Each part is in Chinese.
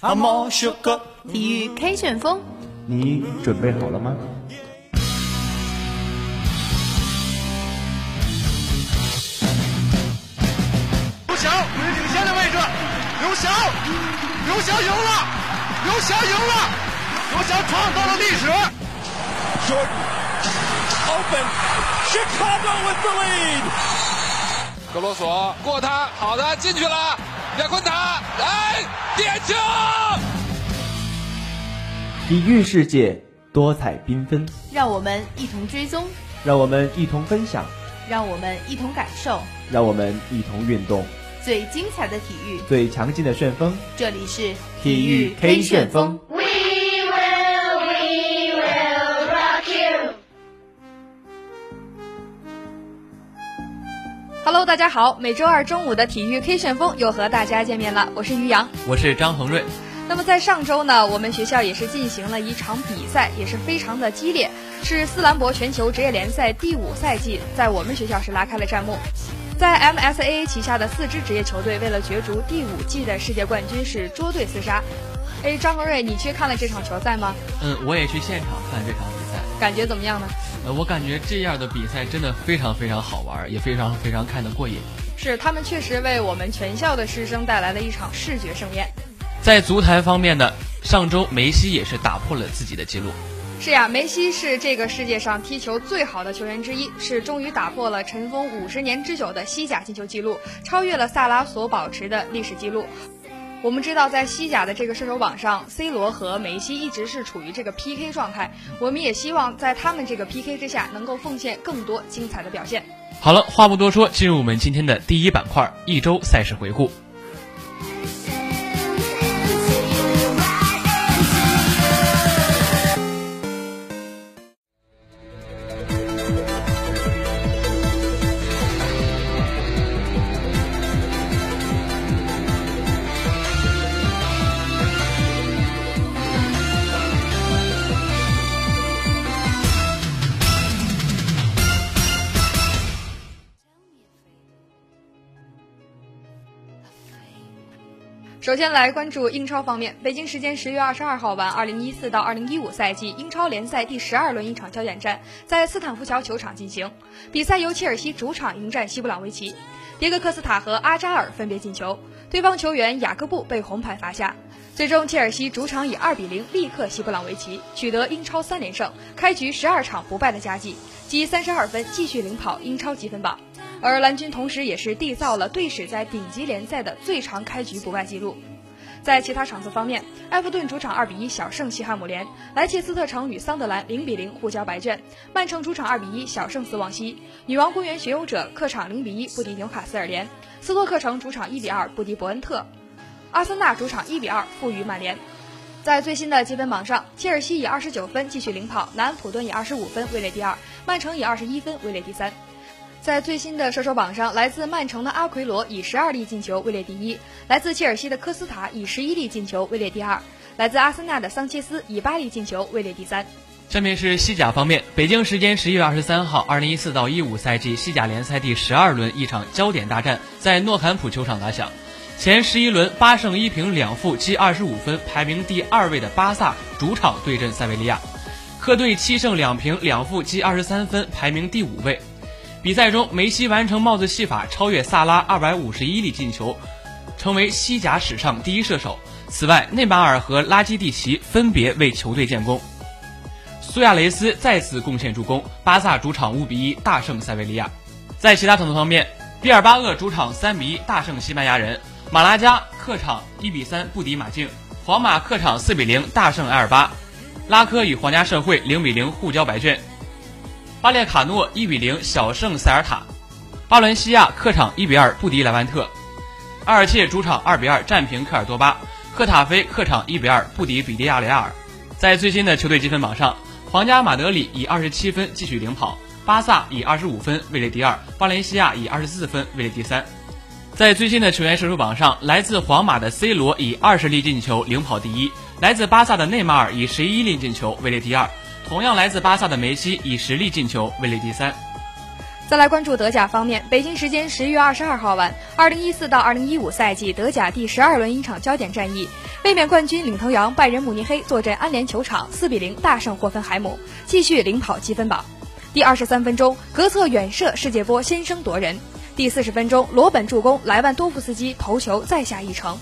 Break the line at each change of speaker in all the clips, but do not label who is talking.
体育 K 旋风，
你准备好了吗？
刘翔位于领先的位置，刘翔，刘翔赢了，刘翔赢了，刘翔创造了历史。
Jordan open, Chicago with the lead.
格罗索过他，好的进去了，亚昆塔，来点球！
体育世界多彩缤纷，
让我们一同追踪，
让我们一同分享，
让我们一同感受
让我们一同运动，
最精彩的体育。
最强劲的旋风。
这里是
体育 K 旋风。
Hello，大家好，每周二中午的体育 K 旋风又和大家见面了，我是于洋。
我是张恒瑞。
那么在上周呢，我们学校也是进行了一场比赛，也是非常的激烈，是斯兰博全球职业联赛第五赛季，在我们学校是拉开了战幕。在 MSAA 旗下的四支职业球队为了角逐第五季的世界冠军是捉对厮杀。哎，张恒瑞，你去看了这场球赛吗？
嗯，我也去现场看这场比赛，
感觉怎么样呢？
呃，我感觉这样的比赛真的非常非常好玩，也非常非常看得过瘾。
是他们确实为我们全校的师生带来了一场视觉盛宴。
在足坛方面呢，上周梅西也是打破了自己的记录。
是呀，梅西是这个世界上踢球最好的球员之一，是终于打破了尘封五十年之久的西甲进球纪录，超越了萨拉所保持的历史记录。我们知道，在西甲的这个射手榜上，C 罗和梅西一直是处于这个 PK 状态。我们也希望在他们这个 PK 之下，能够奉献更多精彩的表现。
好了，话不多说，进入我们今天的第一板块——一周赛事回顾。
先来关注英超方面，北京时间十月二十二号晚，二零一四到二零一五赛季英超联赛第十二轮一场焦点战在斯坦福桥球场进行。比赛由切尔西主场迎战西布朗维奇，迭戈科斯塔和阿扎尔分别进球，对方球员雅各布被红牌罚下。最终，切尔西主场以二比零力克西布朗维奇，取得英超三连胜，开局十二场不败的佳绩，积三十二分，继续领跑英超积分榜。而蓝军同时也是缔造了队史在顶级联赛的最长开局不败纪录。在其他场次方面，埃弗顿主场二比一小胜西汉姆联，莱切斯特城与桑德兰零比零互交白卷，曼城主场二比一小胜斯旺西，女王公园巡游者客场零比一不敌纽卡斯尔联，斯托克城主场一比二不敌伯恩特，阿森纳主场一比二负于曼联。在最新的积分榜上，切尔西以二十九分继续领跑，南安普顿以二十五分位列第二，曼城以二十一分位列第三。在最新的射手榜上，来自曼城的阿奎罗以十二粒进球位列第一，来自切尔西的科斯塔以十一粒进球位列第二，来自阿森纳的桑切斯以八粒进球位列第三。
下面是西甲方面，北京时间十一月二十三号，二零一四到一五赛季西甲联赛第十二轮一场焦点大战在诺坎普球场打响。前十一轮八胜一平两负，积二十五分，排名第二位的巴萨主场对阵塞维利亚，客队七胜两平两负，积二十三分，排名第五位。比赛中，梅西完成帽子戏法，超越萨拉二百五十一粒进球，成为西甲史上第一射手。此外，内马尔和拉基蒂奇分别为球队建功，苏亚雷斯再次贡献助攻。巴萨主场五比一大胜塞维利亚。在其他场次方面，毕尔巴鄂主场三比一大胜西班牙人，马拉加客场一比三不敌马竞，皇马客场四比零大胜埃尔巴，拉科与皇家社会零比零互交白卷。巴列卡诺一比零小胜塞尔塔，巴伦西亚客场一比二不敌莱万特，阿尔切主场二比二战平科尔多巴，赫塔菲客场一比二不敌比利亚雷亚尔。在最新的球队积分榜上，皇家马德里以二十七分继续领跑，巴萨以二十五分位列第二，巴伦西亚以二十四分位列第三。在最新的球员射手榜上，来自皇马的 C 罗以二十粒进球领跑第一，来自巴萨的内马尔以十一粒进球位列第二。同样来自巴萨的梅西以实力进球位列第三。
再来关注德甲方面，北京时间十一月二十二号晚，二零一四到二零一五赛季德甲第十二轮一场焦点战役，卫冕冠军领头羊拜仁慕尼黑坐镇安联球场，四比零大胜霍芬海姆，继续领跑积分榜。第二十三分钟，格策远射世界波先声夺人。第四十分钟，罗本助攻，莱万多夫斯基头球再下一城。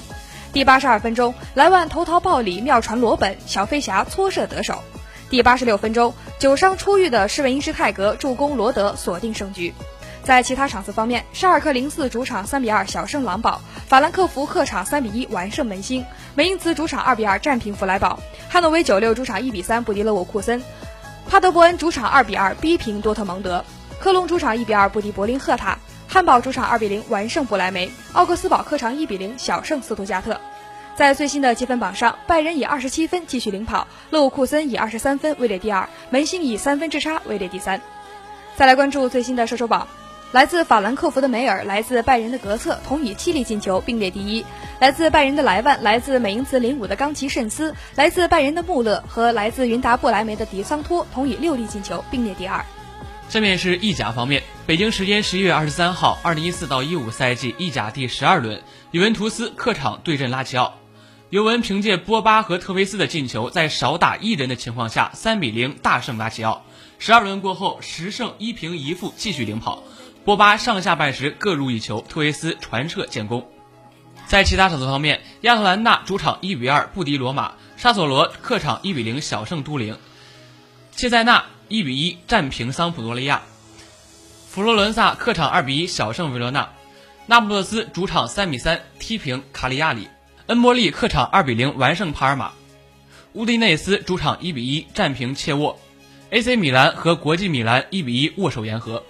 第八十二分钟，莱万投桃报李，妙传罗本，小飞侠搓射得手。第八十六分钟，久伤出狱的施韦因施泰格助攻罗德锁定胜局。在其他场次方面，沙尔克零四主场三比二小胜狼堡，法兰克福客场三比一完胜门兴，梅因茨主场二比二战平弗莱堡，汉诺威九六主场一比三不敌勒沃库森，帕德伯恩主场二比二逼平多特蒙德，科隆主场一比二不敌柏林赫塔，汉堡主场二比零完胜不莱梅，奥格斯堡客场一比零小胜斯图加特。在最新的积分榜上，拜仁以二十七分继续领跑，勒沃库森以二十三分位列第二，门兴以三分之差位列第三。再来关注最新的射手榜，来自法兰克福的梅尔，来自拜仁的格策，同以七粒进球并列第一；来自拜仁的莱万，来自美因茨零五的冈奇慎斯，来自拜仁的穆勒和来自云达不莱梅的迪桑托，同以六粒进球并列第二。
下面是意甲方面，北京时间十一月二十三号，二零一四到一五赛季意甲第十二轮，尤文图斯客场对阵拉齐奥。尤文凭借波巴和特维斯的进球，在少打一人的情况下，三比零大胜拉齐奥。十二轮过后，十胜一平一负，继续领跑。波巴上下半时各入一球，特维斯传射建功。在其他场次方面，亚特兰大主场一比二不敌罗马，沙索罗客场一比零小胜都灵，切塞纳一比一战平桑普多利亚，佛罗伦萨客场二比一小胜维罗纳，那不勒斯主场三比三踢平卡利亚里。恩波利客场二比零完胜帕尔马，乌迪内斯主场一比一战平切沃，AC 米兰和国际米兰一比一握手言和。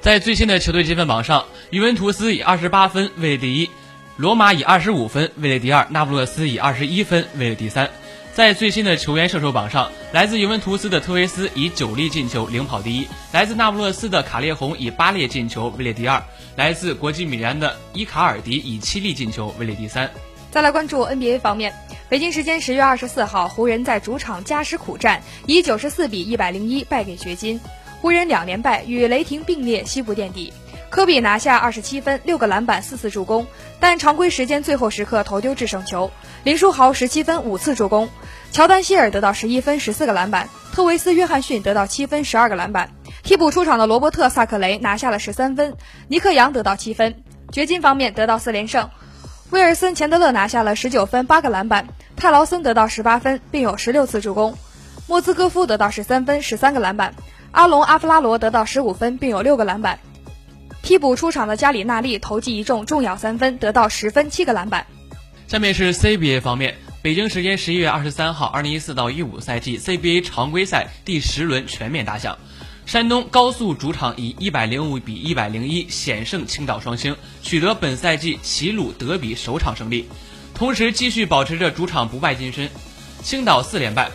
在最新的球队积分榜上，尤文图斯以二十八分位列第一，罗马以二十五分位列第二，那不勒斯以二十一分位列第三。在最新的球员射手榜上，来自尤文图斯的特维斯以九粒进球领跑第一，来自那不勒斯的卡列洪以八粒进球位列第二，来自国际米兰的伊卡尔迪以七粒进球位列第三。
再来关注 NBA 方面，北京时间十月二十四号，湖人在主场加时苦战，以九十四比一百零一败给掘金。湖人两连败，与雷霆并列西部垫底。科比拿下二十七分、六个篮板、四次助攻，但常规时间最后时刻投丢制胜球。林书豪十七分、五次助攻，乔丹希尔得到十一分、十四个篮板，特维斯约翰逊得到七分、十二个篮板。替补出场的罗伯特萨克雷拿下了十三分，尼克杨得到七分。掘金方面得到四连胜。威尔森·钱德勒拿下了十九分、八个篮板，泰劳森得到十八分，并有十六次助攻；莫兹戈夫得到十三分、十三个篮板，阿隆·阿弗拉罗得到十五分，并有六个篮板。替补出场的加里纳利投进一中重要三分，得到十分、七个篮板。
下面是 CBA 方面，北京时间十一月二十三号，二零一四到一五赛季 CBA 常规赛第十轮全面打响。山东高速主场以一百零五比一百零一险胜青岛双星，取得本赛季齐鲁德比首场胜利，同时继续保持着主场不败金身。青岛四连败。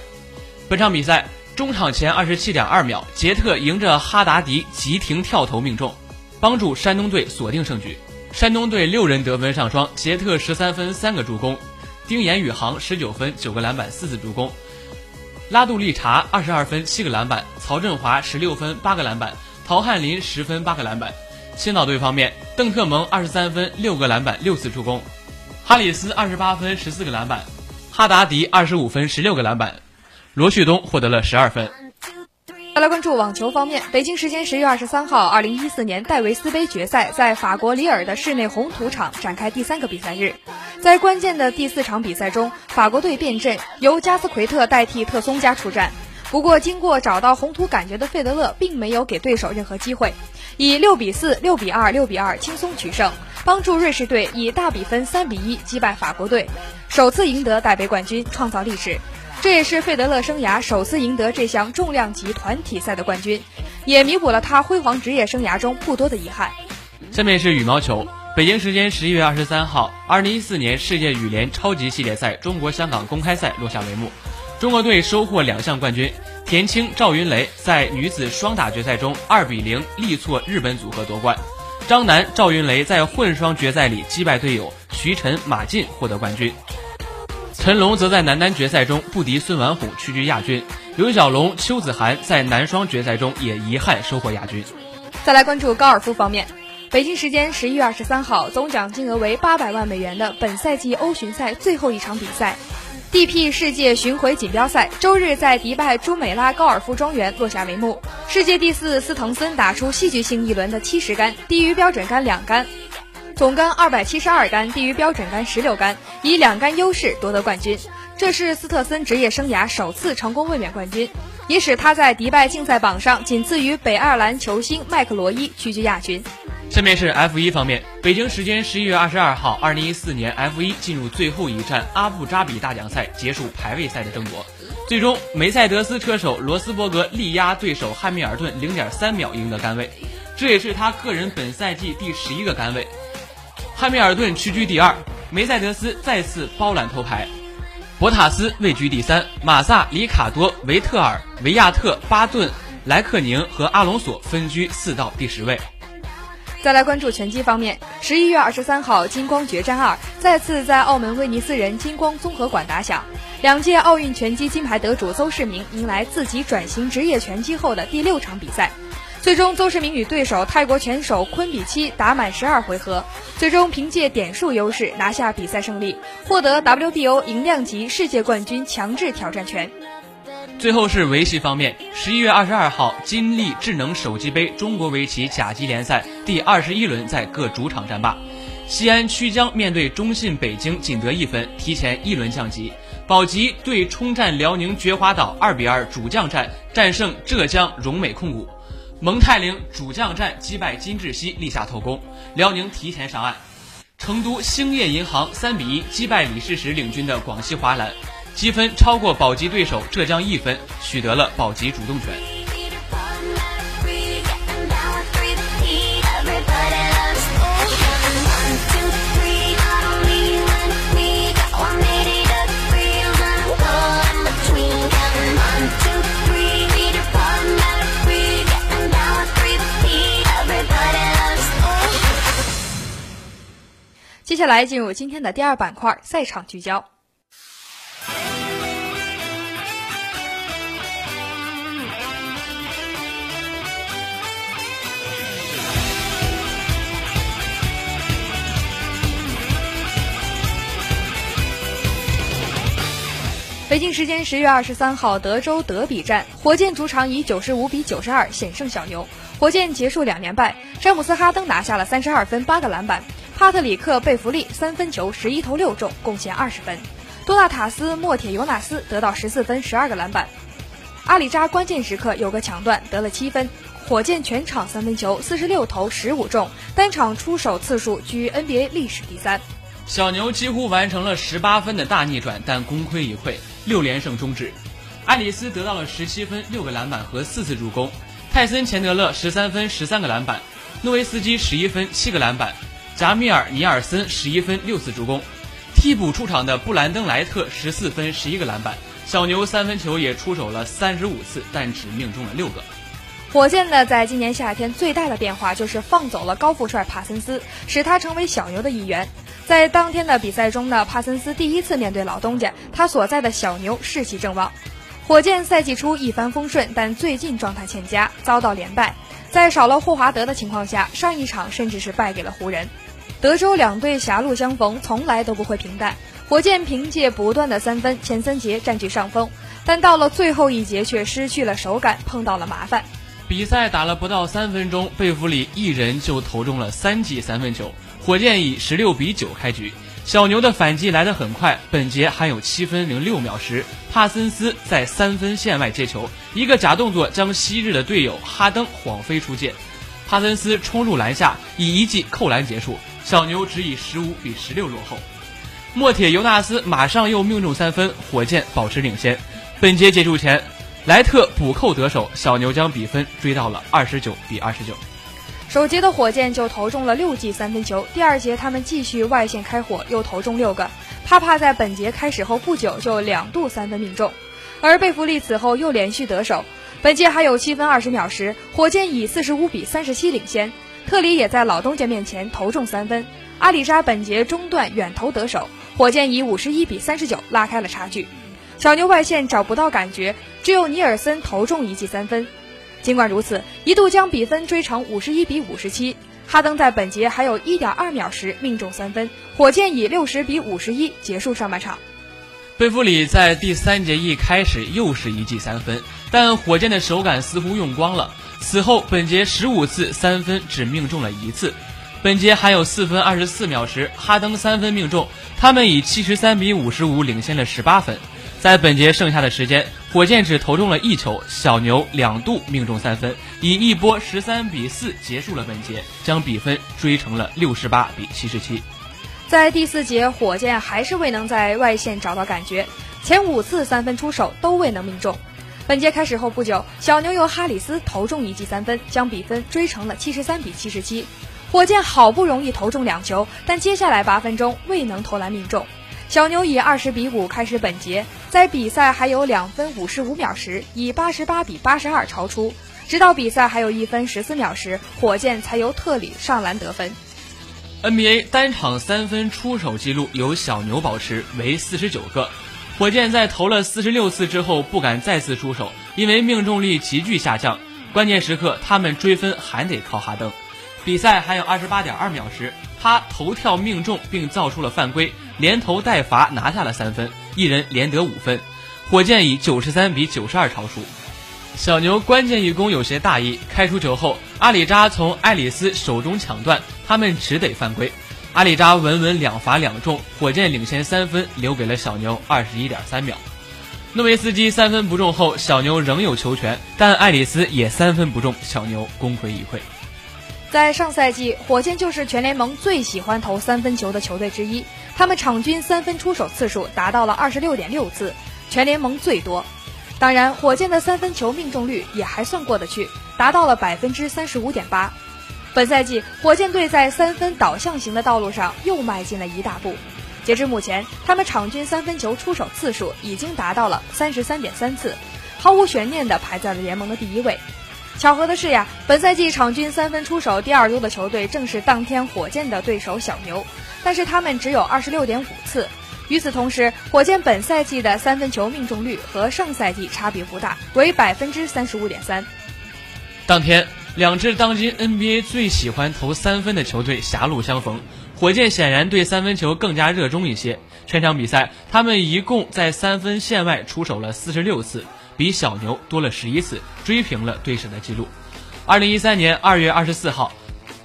本场比赛中场前二十七点二秒，杰特迎着哈达迪急停跳投命中，帮助山东队锁定胜局。山东队六人得分上双，杰特十三分三个助攻，丁彦雨航十九分九个篮板四次助攻。拉杜利查二十二分七个篮板，曹振华十六分八个篮板，陶汉林十分八个篮板。青岛队方面，邓特蒙二十三分六个篮板六次助攻，哈里斯二十八分十四个篮板，哈达迪二十五分十六个篮板，罗旭东获得了十二分。
再来关注网球方面，北京时间十月二十三号，二零一四年戴维斯杯决赛在法国里尔的室内红土场展开第三个比赛日。在关键的第四场比赛中，法国队变阵，由加斯奎特代替特松加出战。不过，经过找到红土感觉的费德勒，并没有给对手任何机会，以六比四、六比二、六比二轻松取胜，帮助瑞士队以大比分三比一击败法国队，首次赢得戴杯冠军，创造历史。这也是费德勒生涯首次赢得这项重量级团体赛的冠军，也弥补了他辉煌职业生涯中不多的遗憾。
下面是羽毛球，北京时间十一月二十三号，二零一四年世界羽联超级系列赛中国香港公开赛落下帷幕，中国队收获两项冠军，田青、赵云蕾在女子双打决赛中二比零力挫日本组合夺冠，张楠、赵云蕾在混双决赛里击败队友徐晨、马晋获得冠军。陈龙则在男单决赛中不敌孙完虎，屈居亚军。刘小龙、邱子涵在男双决赛中也遗憾收获亚军。
再来关注高尔夫方面，北京时间十一月二十三号，总奖金额为八百万美元的本赛季欧巡赛最后一场比赛，DP 世界巡回锦标赛周日在迪拜朱美拉高尔夫庄园落下帷幕。世界第四斯滕森打出戏剧性一轮的七十杆，低于标准杆两杆，总杆二百七十二杆，低于标准杆十六杆，以两杆优势夺得冠军。这是斯特森职业生涯首次成功卫冕冠军。也使他在迪拜竞赛榜上仅次于北爱尔兰球星麦克罗伊，屈居亚军。
下面是 F 一方面，北京时间十一月二十二号，二零一四年 F 一进入最后一站阿布扎比大奖赛，结束排位赛的争夺。最终，梅赛德斯车手罗斯伯格力压对手汉密尔顿零点三秒赢得杆位，这也是他个人本赛季第十一个杆位。汉密尔顿屈居第二，梅赛德斯再次包揽头牌。博塔斯位居第三，马萨、里卡多、维特尔、维亚特、巴顿、莱克宁和阿隆索分居四到第十位。
再来关注拳击方面，十一月二十三号，金光决战二再次在澳门威尼斯人金光综合馆打响，两届奥运拳击金牌得主邹市明迎来自己转型职业拳击后的第六场比赛。最终，邹市明与对手泰国拳手昆比七打满十二回合，最终凭借点数优势拿下比赛胜利，获得 WBO 银量级世界冠军强制挑战权。
最后是围棋方面，十一月二十二号，金立智能手机杯中国围棋甲级联赛第二十一轮在各主场战罢，西安曲江面对中信北京仅得一分，提前一轮降级；宝鸡对冲战辽宁绝华岛二比二主将战战胜浙江荣美控股。蒙泰陵主将战击败金智熙，立下头功，辽宁提前上岸。成都兴业银行三比一击败李世石领军的广西华南，积分超过保级对手浙江一分，取得了保级主动权。
下来进入今天的第二板块赛场聚焦。北京时间十月二十三号，德州德比战，火箭主场以九十五比九十二险胜小牛，火箭结束两连败，詹姆斯哈登拿下了三十二分八个篮板。帕特里克·贝弗利三分球十一投六中，贡献二十分；多纳塔斯·莫铁尤纳斯得到十四分十二个篮板。阿里扎关键时刻有个抢断，得了七分。火箭全场三分球四十六投十五中，单场出手次数居 NBA 历史第三。
小牛几乎完成了十八分的大逆转，但功亏一篑，六连胜终止。爱丽丝得到了十七分六个篮板和四次助攻，泰森钱德勒十三分十三个篮板，诺维斯基十一分七个篮板。贾米尔·尼尔森十一分六次助攻，替补出场的布兰登·莱特十四分十一个篮板。小牛三分球也出手了三十五次，但只命中了六个。
火箭呢，在今年夏天最大的变化就是放走了高富帅帕森斯，使他成为小牛的一员。在当天的比赛中呢，帕森斯第一次面对老东家，他所在的小牛士气正旺。火箭赛季初一帆风顺，但最近状态欠佳，遭到连败。在少了霍华德的情况下，上一场甚至是败给了湖人。德州两队狭路相逢，从来都不会平淡。火箭凭借不断的三分，前三节占据上风，但到了最后一节却失去了手感，碰到了麻烦。
比赛打了不到三分钟，贝弗里一人就投中了三记三分球，火箭以十六比九开局。小牛的反击来得很快，本节还有七分零六秒时，帕森斯在三分线外接球，一个假动作将昔日的队友哈登晃飞出界，帕森斯冲入篮下，以一记扣篮结束。小牛只以十五比十六落后，莫铁尤纳斯马上又命中三分，火箭保持领先。本节结束前，莱特补扣得手，小牛将比分追到了二十九比二十九。
首节的火箭就投中了六记三分球，第二节他们继续外线开火，又投中六个。帕帕在本节开始后不久就两度三分命中，而贝弗利此后又连续得手。本节还有七分二十秒时，火箭以四十五比三十七领先。特里也在老东家面前投中三分，阿里扎本节中段远投得手，火箭以五十一比三十九拉开了差距。小牛外线找不到感觉，只有尼尔森投中一记三分。尽管如此，一度将比分追成五十一比五十七。哈登在本节还有一点二秒时命中三分，火箭以六十比五十一结束上半场。
贝弗里在第三节一开始又是一记三分，但火箭的手感似乎用光了。此后本节十五次三分只命中了一次。本节还有四分二十四秒时，哈登三分命中，他们以七十三比五十五领先了十八分。在本节剩下的时间，火箭只投中了一球，小牛两度命中三分，以一波十三比四结束了本节，将比分追成了六十八比七十七。
在第四节，火箭还是未能在外线找到感觉，前五次三分出手都未能命中。本节开始后不久，小牛由哈里斯投中一记三分，将比分追成了七十三比七十七。火箭好不容易投中两球，但接下来八分钟未能投篮命中。小牛以二十比五开始本节，在比赛还有两分五十五秒时，以八十八比八十二超出。直到比赛还有一分十四秒时，火箭才由特里上篮得分。
NBA 单场三分出手记录由小牛保持，为四十九个。火箭在投了四十六次之后不敢再次出手，因为命中率急剧下降。关键时刻他们追分还得靠哈登。比赛还有二十八点二秒时，他投跳命中并造出了犯规，连投带罚拿下了三分，一人连得五分。火箭以九十三比九十二超输。小牛关键一攻有些大意，开出球后，阿里扎从艾里斯手中抢断，他们只得犯规。阿里扎稳稳两罚两中，火箭领先三分，留给了小牛二十一点三秒。诺维斯基三分不中后，小牛仍有球权，但艾里斯也三分不中，小牛功亏一篑。
在上赛季，火箭就是全联盟最喜欢投三分球的球队之一，他们场均三分出手次数达到了二十六点六次，全联盟最多。当然，火箭的三分球命中率也还算过得去，达到了百分之三十五点八。本赛季，火箭队在三分导向型的道路上又迈进了一大步。截至目前，他们场均三分球出手次数已经达到了三十三点三次，毫无悬念地排在了联盟的第一位。巧合的是呀，本赛季场均三分出手第二多的球队正是当天火箭的对手小牛，但是他们只有二十六点五次。与此同时，火箭本赛季的三分球命中率和上赛季差别不大，为百分之三十五点三。
当天，两支当今 NBA 最喜欢投三分的球队狭路相逢。火箭显然对三分球更加热衷一些。全场比赛，他们一共在三分线外出手了四十六次，比小牛多了十一次，追平了对手的记录。二零一三年二月二十四号。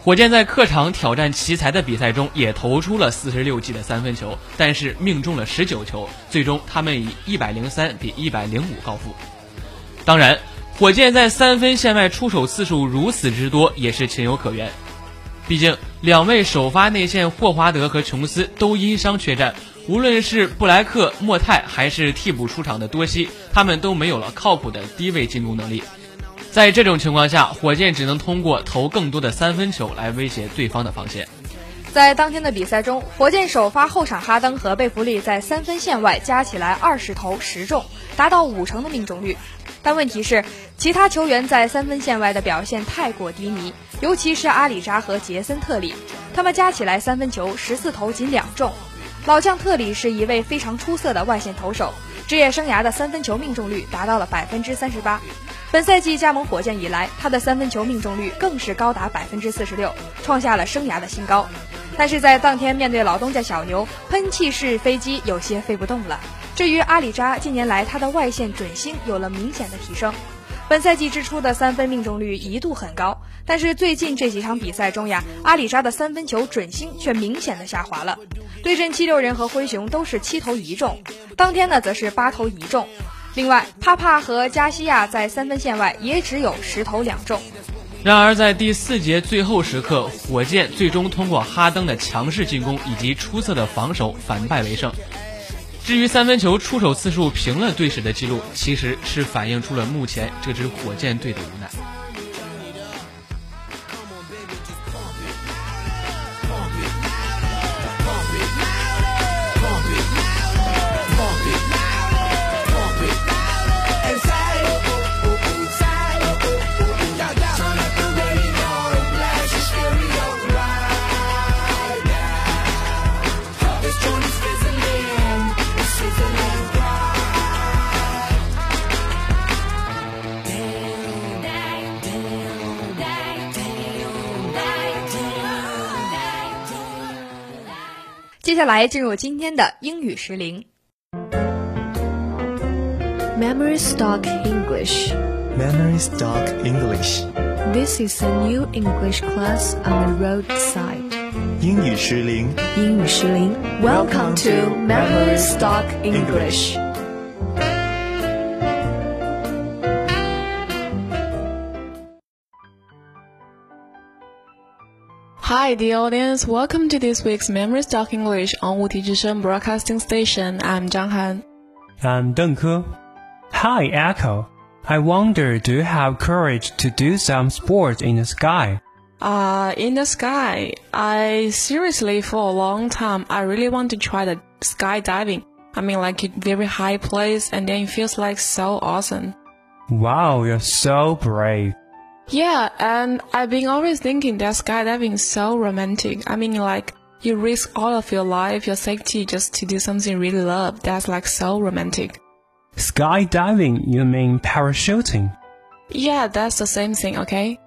火箭在客场挑战奇才的比赛中也投出了四十六记的三分球，但是命中了十九球，最终他们以一百零三比一百零五告负。当然，火箭在三分线外出手次数如此之多也是情有可原，毕竟两位首发内线霍华德和琼斯都因伤缺战，无论是布莱克、莫泰还是替补出场的多西，他们都没有了靠谱的低位进攻能力。在这种情况下，火箭只能通过投更多的三分球来威胁对方的防线。
在当天的比赛中，火箭首发后场哈登和贝弗利在三分线外加起来二十投十中，达到五成的命中率。但问题是，其他球员在三分线外的表现太过低迷，尤其是阿里扎和杰森特里，他们加起来三分球十四投仅两中。老将特里是一位非常出色的外线投手，职业生涯的三分球命中率达到了百分之三十八。本赛季加盟火箭以来，他的三分球命中率更是高达百分之四十六，创下了生涯的新高。但是在当天面对老东家小牛，喷气式飞机有些飞不动了。至于阿里扎，近年来他的外线准星有了明显的提升。本赛季之初的三分命中率一度很高，但是最近这几场比赛中呀，阿里扎的三分球准星却明显的下滑了。对阵七六人和灰熊都是七投一中，当天呢则是八投一中。另外，帕帕和加西亚在三分线外也只有十投两中。
然而，在第四节最后时刻，火箭最终通过哈登的强势进攻以及出色的防守反败为胜。至于三分球出手次数平了队史的记录，其实是反映出了目前这支火箭队的无奈。
接下来进入今天的英语时铃。
Memory Stock English.
Memory Stock English.
This is a new English class on the roadside.
英语时铃。
英语时铃。Welcome to Memory Stock English.
Hi, dear audience. Welcome to this week's Memory Stock English on Wuti Zhishen Broadcasting Station. I'm Zhang Han.
I'm Deng Ke. Hi, Echo. I wonder, do you have courage to do some sport in the sky?
Uh, in the sky, I seriously, for a long time, I really want to try the skydiving. I mean, like a very high place, and then it feels like so awesome.
Wow, you're so brave.
Yeah, and I've been always thinking that skydiving is so romantic. I mean, like, you risk all of your life, your safety just to do something you really love. That's like so romantic.
Skydiving, you mean parachuting?
Yeah, that's the same thing, okay?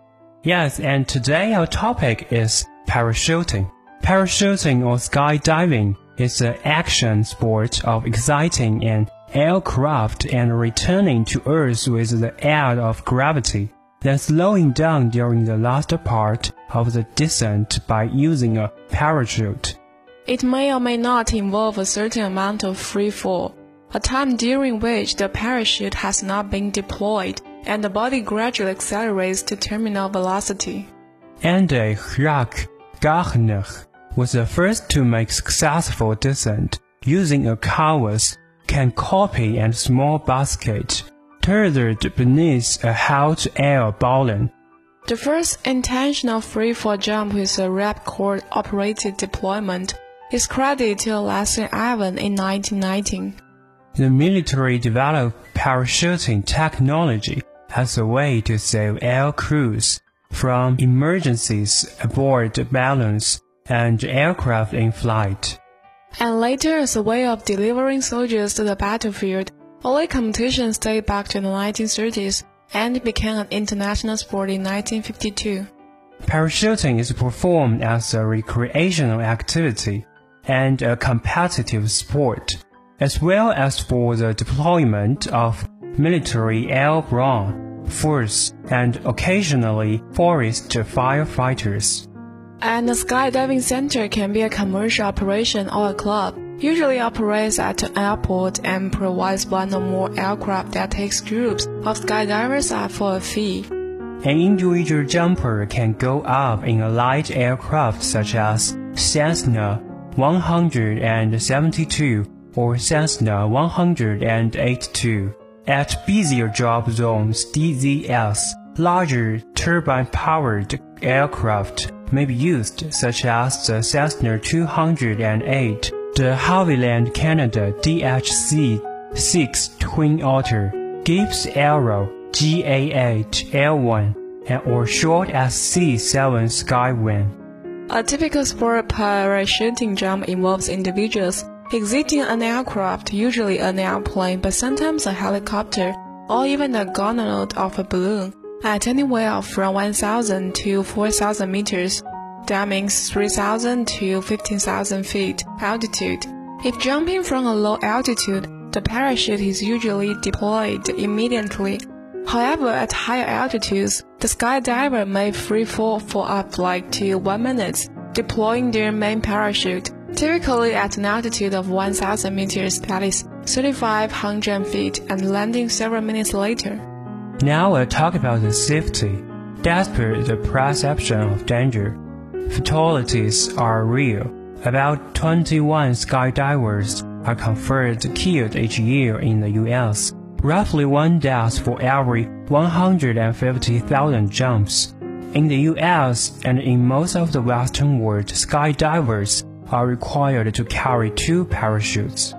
Yes, and today our topic is parachuting. Parachuting or skydiving is an action sport of exciting an aircraft and returning to Earth with the aid of gravity, then slowing down during the last part of the descent by using a parachute.
It may or may not involve a certain amount of free fall, a time during which the parachute has not been deployed and the body gradually accelerates to terminal velocity.
Andy Jacques Gardner was the first to make successful descent using a canvas, can copy and small basket tethered beneath uh, a hot air balloon.
The first intentional freefall jump with a ripcord operated deployment is credited to Leslie Ivan in 1919.
The military developed parachuting technology as a way to save air crews from emergencies aboard balloons and aircraft in flight.
And later as a way of delivering soldiers to the battlefield, only competitions date back to the 1930s and became an international sport in 1952.
Parachuting is performed as a recreational activity and a competitive sport, as well as for the deployment of military airborne force and occasionally forest firefighters.
And the skydiving center can be a commercial operation or a club. Usually operates at an airport and provides one or more aircraft that takes groups of skydivers up for a fee.
An individual jumper can go up in a light aircraft such as Cessna 172 or Cessna 182. At busier drop zones, DZS, larger turbine-powered aircraft may be used, such as the Cessna 208, the Havilland Canada DHC-6 Twin Otter, Gibbs Aero GA8 L1, and or short as C7 Skywing.
A typical sport parachuting jump involves individuals exiting an aircraft, usually an airplane, but sometimes a helicopter, or even the gononode of a balloon, at anywhere from 1,000 to 4,000 meters. That means 3,000 to 15,000 feet altitude. If jumping from a low altitude, the parachute is usually deployed immediately. However, at higher altitudes, the skydiver may free fall for up like to one minute, deploying their main parachute, typically at an altitude of 1,000 meters, that is 3,500 feet, and landing several minutes later.
Now we'll talk about the safety. Despite the perception of danger, fatalities are real. About 21 skydivers are confirmed killed each year in the U.S., roughly one death for every 150,000 jumps. In the U.S. and in most of the Western world, skydivers are required to carry two parachutes.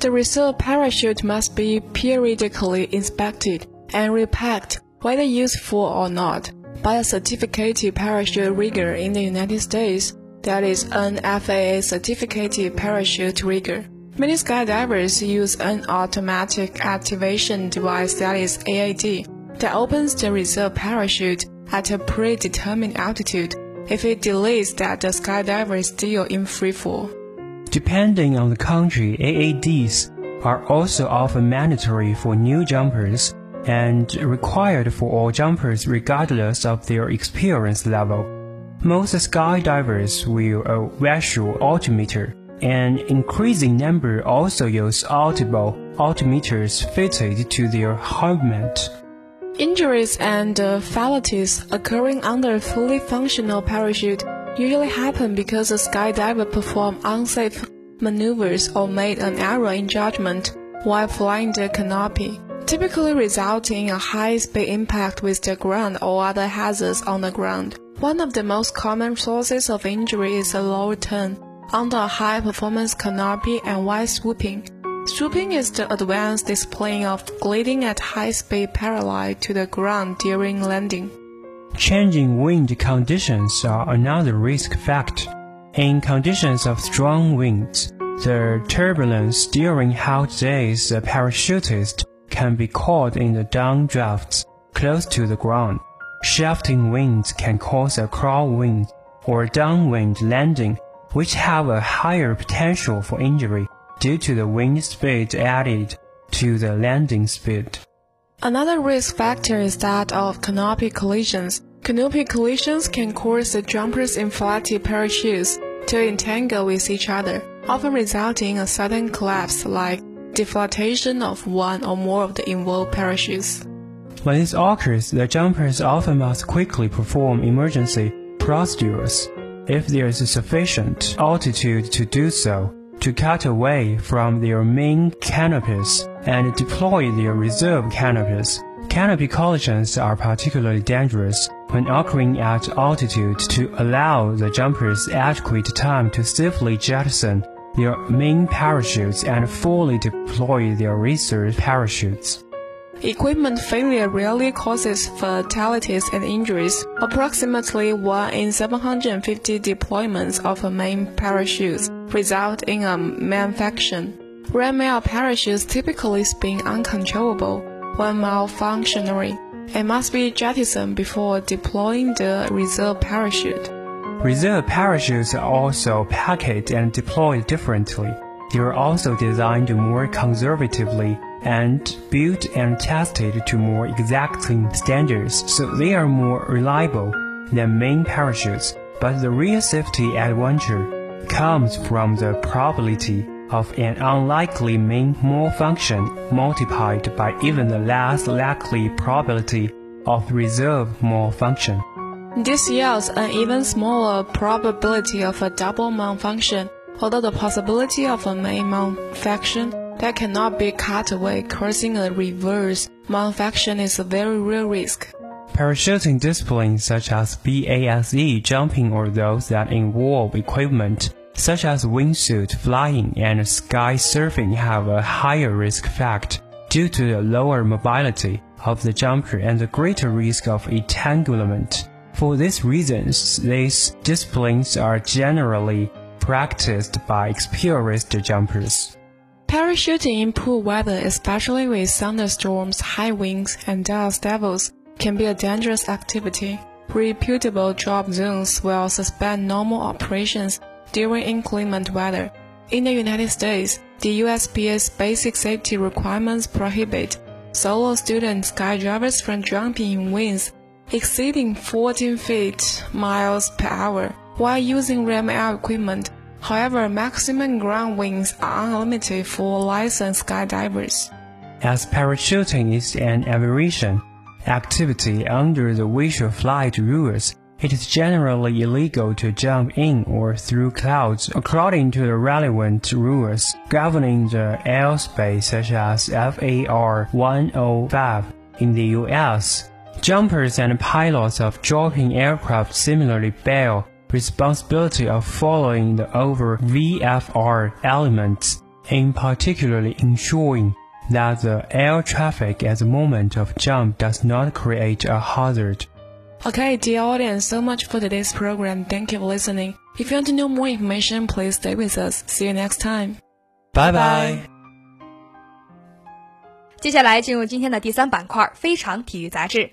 The reserve parachute must be periodically inspected and repacked, whether useful or not, by a certificated parachute rigger in the United States, that is, an FAA certificated parachute rigger. Many skydivers use an automatic activation device that is AAD that opens the reserve parachute at a predetermined altitude if it delays that the skydiver is still in free fall.
Depending on the country, AADs are also often mandatory for new jumpers and required for all jumpers regardless of their experience level. Most skydivers will a visual altimeter. An increasing number also use audible altimeters fitted to their helmet.
Injuries and uh, fatalities occurring under a fully functional parachute usually happen because a skydiver performed unsafe maneuvers or made an error in judgment while flying the canopy, typically resulting in a high-speed impact with the ground or other hazards on the ground. One of the most common sources of injury is a low turn under a high-performance canopy and wide swooping. Swooping is the advanced displaying of gliding at high speed parallel to the ground during landing.
Changing wind conditions are another risk factor. In conditions of strong winds, the turbulence during hot days a parachutist can be caught in the downdrafts close to the ground. Shifting winds can cause a crosswind or downwind landing, which have a higher potential for injury due to the wind speed added to the landing speed.
Another risk factor is that of canopy collisions. Canopy collisions can cause the jumpers in flighty parachutes to entangle with each other, often resulting in a sudden collapse like deflation of one or more of the involved parachutes.
When this occurs, the jumpers often must quickly perform emergency procedures if there is sufficient altitude to do so to cut away from their main canopies and deploy their reserve canopies. Canopy collisions are particularly dangerous when occurring at altitude to allow the jumpers adequate time to safely jettison their main parachutes and fully deploy their reserve parachutes.
Equipment failure rarely causes fatalities and injuries. Approximately 1 in 750 deployments of a main parachute result in a malfunction. Ram-air parachutes typically spin uncontrollable when malfunctioning and must be jettisoned before deploying the reserve parachute.
Reserve parachutes are also packaged and deployed differently. They are also designed more conservatively and built and tested to more exacting standards, so they are more reliable than main parachutes. But the real safety adventure comes from the probability of an unlikely main malfunction multiplied by even the less likely probability of reserve malfunction.
This yields an even smaller probability of a double malfunction, although the possibility of a main malfunction that cannot be cut away causing a reverse malfunction is a very real risk.
Parachuting disciplines such as BASE jumping or those that involve equipment such as wingsuit flying and sky surfing have a higher risk factor due to the lower mobility of the jumper and the greater risk of entanglement. For these reasons, these disciplines are generally practiced by experienced jumpers.
Parachuting in poor weather, especially with thunderstorms, high winds, and dust devils, can be a dangerous activity. Reputable drop zones will suspend normal operations during inclement weather. In the United States, the USPS basic safety requirements prohibit solo student skydivers from jumping in winds exceeding 14 feet miles per hour while using ram air equipment. However, maximum ground winds are unlimited for licensed skydivers.
As parachuting is an aviation activity under the visual flight rules, it is generally illegal to jump in or through clouds according to the relevant rules governing the airspace such as FAR 105 in the US. Jumpers and pilots of dropping aircraft similarly bear responsibility of following the over VFR elements, in particularly ensuring that the air traffic at the moment of jump does not create a hazard.
Okay, dear audience, so much for today's program. Thank you for listening. If you want to know more information, please stay with us. See you next time.
Bye bye.
接下来进入今天的第三板块——非常体育杂志。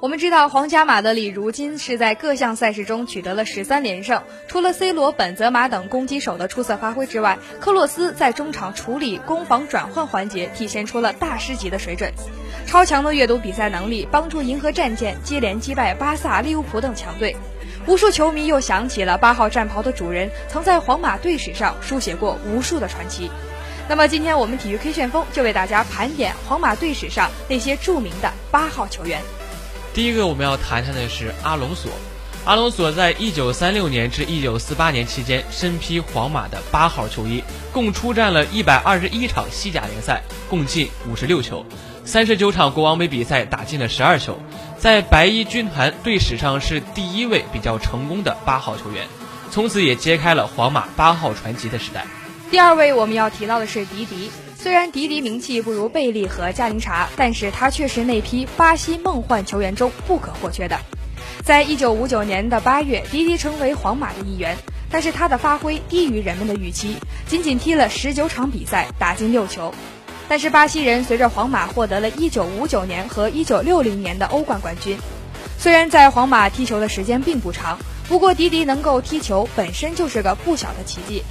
我们知道，皇家马德里如今是在各项赛事中取得了十三连胜。除了 C 罗、本泽马等攻击手的出色发挥之外，克洛斯在中场处理攻防转换环节体现出了大师级的水准。超强的阅读比赛能力，帮助银河战舰接连击败巴萨、利物浦等强队。无数球迷又想起了八号战袍的主人曾在皇马队史上书写过无数的传奇。那么，今天我们体育 K 旋风就为大家盘点皇马队史上那些著名的八号球员。
第一个我们要谈谈的是阿隆索。阿隆索在一九三六年至一九四八年期间身披皇马的八号球衣，共出战了一百二十一场西甲联赛，共进五十六球；三十九场国王杯比赛打进了十二球，在白衣军团队史上是第一位比较成功的八号球员，从此也揭开了皇马八号传奇的时代。
第二位我们要提到的是迪迪。虽然迪迪名气不如贝利和加林查，但是他却是那批巴西梦幻球员中不可或缺的。在一九五九年的八月，迪迪成为皇马的一员，但是他的发挥低于人们的预期，仅仅踢了十九场比赛，打进六球。但是巴西人随着皇马获得了一九五九年和一九六零年的欧冠冠军。虽然在皇马踢球的时间并不长，不过迪迪能够踢球本身就是个不小的奇迹。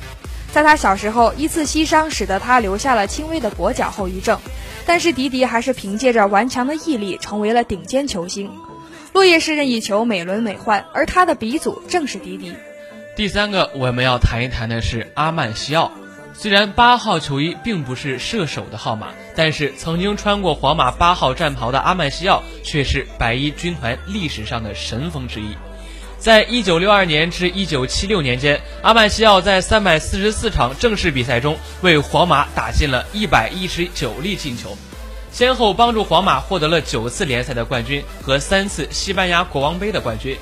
在他小时候，一次膝伤使得他留下了轻微的跛脚后遗症，但是迪迪还是凭借着顽强的毅力成为了顶尖球星。落叶式任意球美轮美奂，而他的鼻祖正是迪迪。
第三个我们要谈一谈的是阿曼西奥。虽然八号球衣并不是射手的号码，但是曾经穿过皇马八号战袍的阿曼西奥却是白衣军团历史上的神锋之一。在一九六二年至一九七六年间，阿曼西奥在三百四十四场正式比赛中为皇马打进了一百一十九粒进球，先后帮助皇马获得了九次联赛的冠军和三次西班牙国王杯的冠军。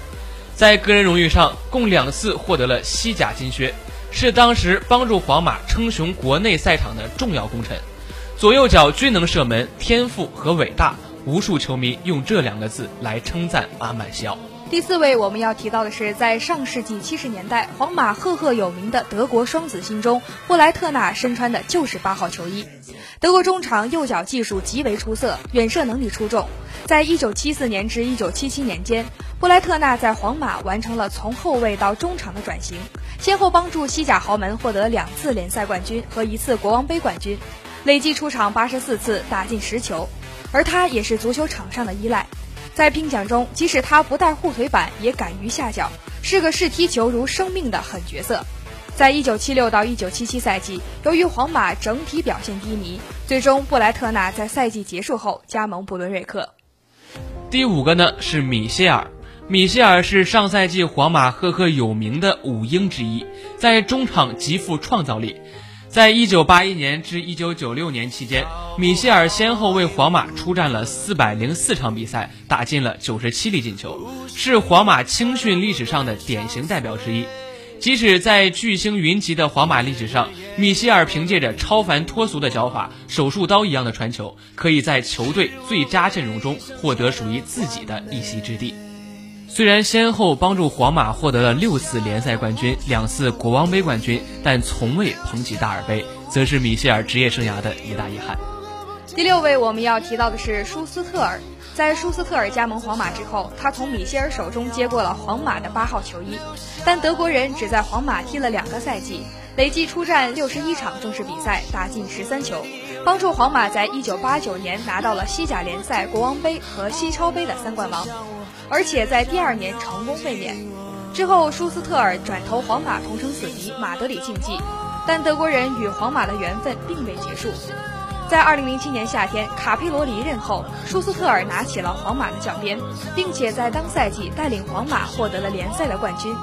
在个人荣誉上，共两次获得了西甲金靴，是当时帮助皇马称雄国内赛场的重要功臣。左右脚均能射门，天赋和伟大，无数球迷用这两个字来称赞阿曼西奥。
第四位我们要提到的是，在上世纪七十年代，皇马赫赫有名的德国双子星中，布莱特纳身穿的就是八号球衣。德国中场右脚技术极为出色，远射能力出众。在一九七四年至一九七七年间，布莱特纳在皇马完成了从后卫到中场的转型，先后帮助西甲豪门获得两次联赛冠军和一次国王杯冠军，累计出场八十四次，打进十球。而他也是足球场上的依赖。在拼抢中，即使他不带护腿板，也敢于下脚，是个视踢球如生命的狠角色。在一九七六到一九七七赛季，由于皇马整体表现低迷，最终布莱特纳在赛季结束后加盟布伦瑞克。
第五个呢是米歇尔，米歇尔是上赛季皇马赫赫有名的五鹰之一，在中场极富创造力。在一九八一年至一九九六年期间，米歇尔先后为皇马出战了四百零四场比赛，打进了九十七粒进球，是皇马青训历史上的典型代表之一。即使在巨星云集的皇马历史上，米歇尔凭借着超凡脱俗的脚法、手术刀一样的传球，可以在球队最佳阵容中获得属于自己的一席之地。虽然先后帮助皇马获得了六次联赛冠军、两次国王杯冠军，但从未捧起大耳杯，则是米歇尔职业生涯的一大遗憾。
第六位我们要提到的是舒斯特尔。在舒斯特尔加盟皇马之后，他从米歇尔手中接过了皇马的八号球衣，但德国人只在皇马踢了两个赛季，累计出战六十一场正式比赛，打进十三球，帮助皇马在一九八九年拿到了西甲联赛、国王杯和西超杯的三冠王。而且在第二年成功卫冕之后，舒斯特尔转投皇马同城死敌马德里竞技，但德国人与皇马的缘分并未结束。在2007年夏天，卡佩罗离任后，舒斯特尔拿起了皇马的教鞭，并且在当赛季带领皇马获得了联赛的冠军。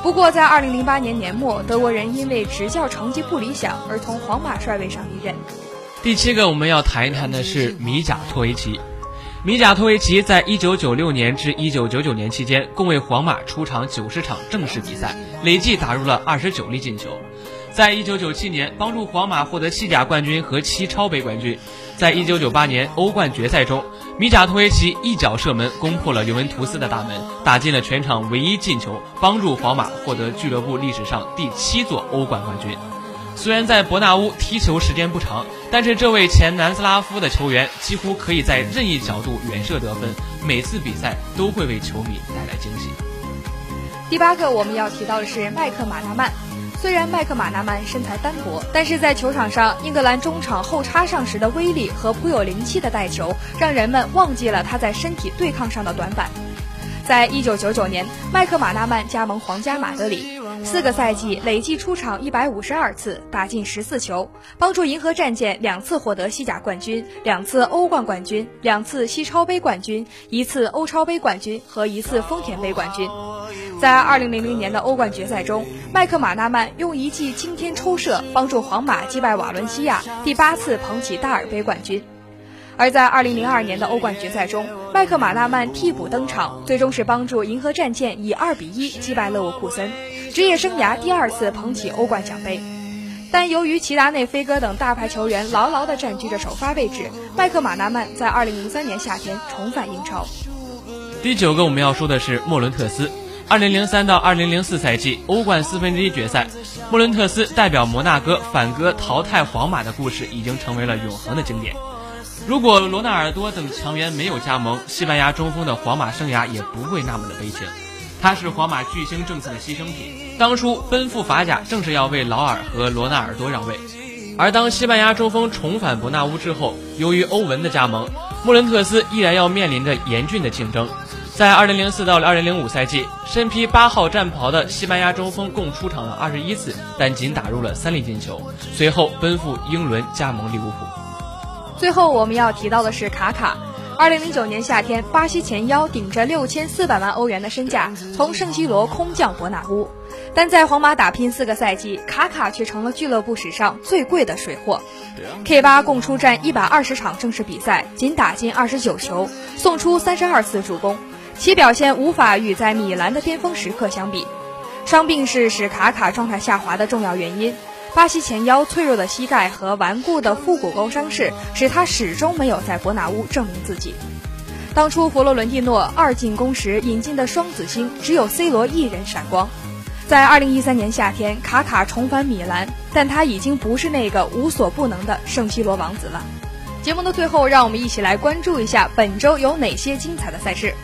不过，在2008年年末，德国人因为执教成绩不理想而从皇马帅位上离任。
第七个我们要谈一谈的是米贾托维奇。米贾托维奇在一九九六年至一九九九年期间，共为皇马出场九十场正式比赛，累计打入了二十九粒进球。在一九九七年，帮助皇马获得西甲冠军和七超杯冠军。在一九九八年欧冠决赛中，米贾托维奇一脚射门攻破了尤文图斯的大门，打进了全场唯一进球，帮助皇马获得俱乐部历史上第七座欧冠冠军。虽然在伯纳乌踢球时间不长，但是这位前南斯拉夫的球员几乎可以在任意角度远射得分，每次比赛都会为球迷带来惊喜。
第八个我们要提到的是麦克马纳曼。虽然麦克马纳曼身材单薄，但是在球场上，英格兰中场后插上时的威力和颇有灵气的带球，让人们忘记了他在身体对抗上的短板。在一九九九年，麦克马纳曼加盟皇家马德里，四个赛季累计出场一百五十二次，打进十四球，帮助银河战舰两次获得西甲冠军、两次欧冠冠军、两次西超杯冠军、一次欧超杯冠军和一次丰田杯冠军。在二零零零年的欧冠决赛中，麦克马纳曼用一记惊天抽射，帮助皇马击败瓦伦西亚，第八次捧起大耳杯冠军。而在2002年的欧冠决赛中，麦克马纳曼替补登场，最终是帮助银河战舰以2比1击败勒沃库森，职业生涯第二次捧起欧冠奖杯。但由于齐达内、飞哥等大牌球员牢牢地占据着首发位置，麦克马纳曼在2003年夏天重返英超。
第九个我们要说的是莫伦特斯。2003到2004赛季欧冠四分之一决赛，莫伦特斯代表摩纳哥反戈淘汰皇马的故事已经成为了永恒的经典。如果罗纳尔多等强援没有加盟，西班牙中锋的皇马生涯也不会那么的悲情。他是皇马巨星政策的牺牲品，当初奔赴法甲正是要为劳尔和罗纳尔多让位。而当西班牙中锋重返伯纳乌之后，由于欧文的加盟，莫伦特斯依然要面临着严峻的竞争。在2004到2005赛季，身披八号战袍的西班牙中锋共出场了21次，但仅打入了三粒进球。随后奔赴英伦加盟利物浦。
最后我们要提到的是卡卡。二零零九年夏天，巴西前腰顶着六千四百万欧元的身价从圣西罗空降伯纳乌，但在皇马打拼四个赛季，卡卡却成了俱乐部史上最贵的水货。K 八共出战一百二十场正式比赛，仅打进二十九球，送出三十二次助攻，其表现无法与在米兰的巅峰时刻相比。伤病是使卡卡状态下滑的重要原因。巴西前腰脆弱的膝盖和顽固的腹股沟伤势，使他始终没有在伯纳乌证明自己。当初佛罗伦蒂诺二进攻时引进的双子星，只有 C 罗一人闪光。在2013年夏天，卡卡重返米兰，但他已经不是那个无所不能的圣西罗王子了。节目的最后，让我们一起来关注一下本周有哪些精彩的赛事。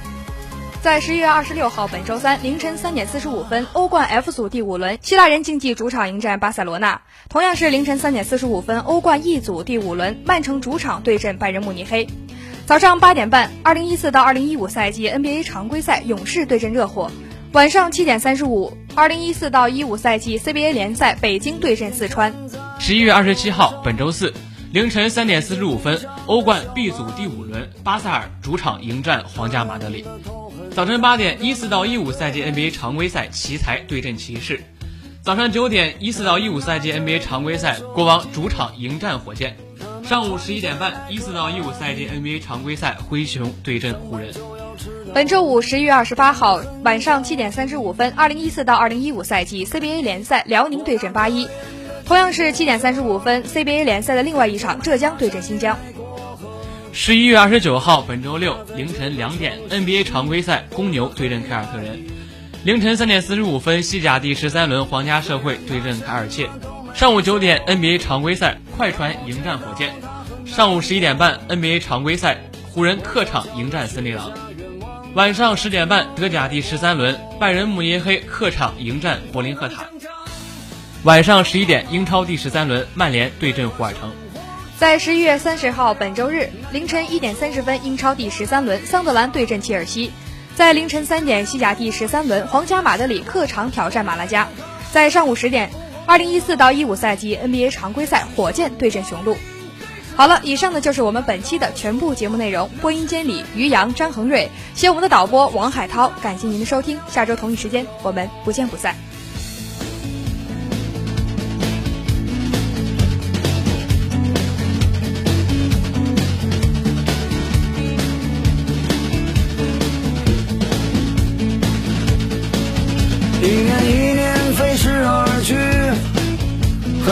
在十一月二十六号，本周三凌晨三点四十五分，欧冠 F 组第五轮，希腊人竞技主场迎战巴塞罗那。同样是凌晨三点四十五分，欧冠 E 组第五轮，曼城主场对阵拜仁慕尼黑。早上八点半，二零一四到二零一五赛季 NBA 常规赛，勇士对阵热火。晚上七点三十五，二零一四到一五赛季 CBA 联赛，北京对阵四川。
十一月二十七号，本周四凌晨三点四十五分，欧冠 B 组第五轮，巴塞尔主场迎战皇家马德里。早晨八点，一四到一五赛季 NBA 常规赛，奇才对阵骑士；早上九点，一四到一五赛季 NBA 常规赛，国王主场迎战火箭；上午十一点半，一四到一五赛季 NBA 常规赛，灰熊对阵湖人。
本周五十一月二十八号晚上七点三十五分，二零一四到二零一五赛季 CBA 联赛，辽宁对阵八一；同样是七点三十五分，CBA 联赛的另外一场，浙江对阵新疆。
十一月二十九号，本周六凌晨两点，NBA 常规赛，公牛对阵凯尔特人；凌晨三点四十五分，西甲第十三轮，皇家社会对阵凯尔切；上午九点，NBA 常规赛，快船迎战火箭；上午十一点半，NBA 常规赛，湖人客场迎战森林狼；晚上十点半，德甲第十三轮，拜仁慕尼黑客场迎战柏林赫塔；晚上十一点，英超第十三轮，曼联对阵胡尔城。
在十一月三十号本周日凌晨一点三十分，英超第十三轮，桑德兰对阵切尔西；在凌晨三点，西甲第十三轮，皇家马德里客场挑战马拉加；在上午十点，二零一四到一五赛季 NBA 常规赛，火箭对阵雄鹿。好了，以上呢就是我们本期的全部节目内容。播音间里，于洋、张恒瑞，谢我们的导播王海涛，感谢您的收听，下周同一时间我们不见不散。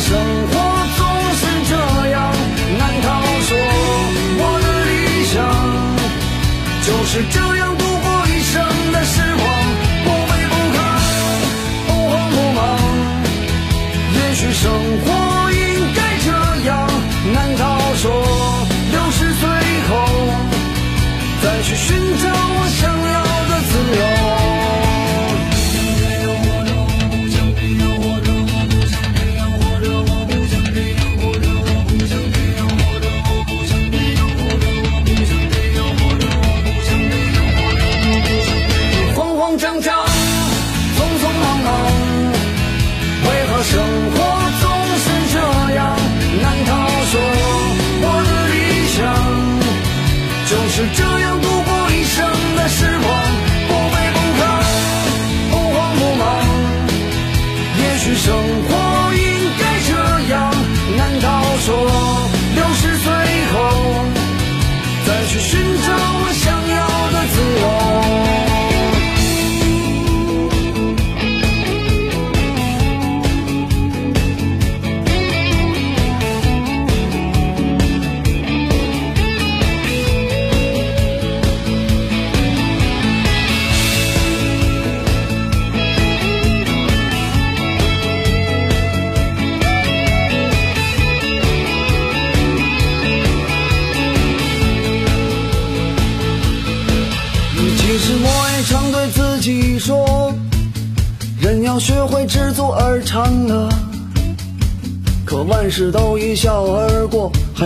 生活总是这样，难道说我的理想就是这样度过一生的时光？不卑不亢，不慌不忙。也许生活应该这样，难道说六十岁后再去寻。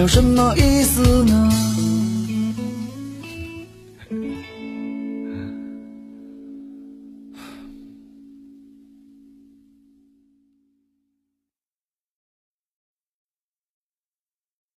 有什么意？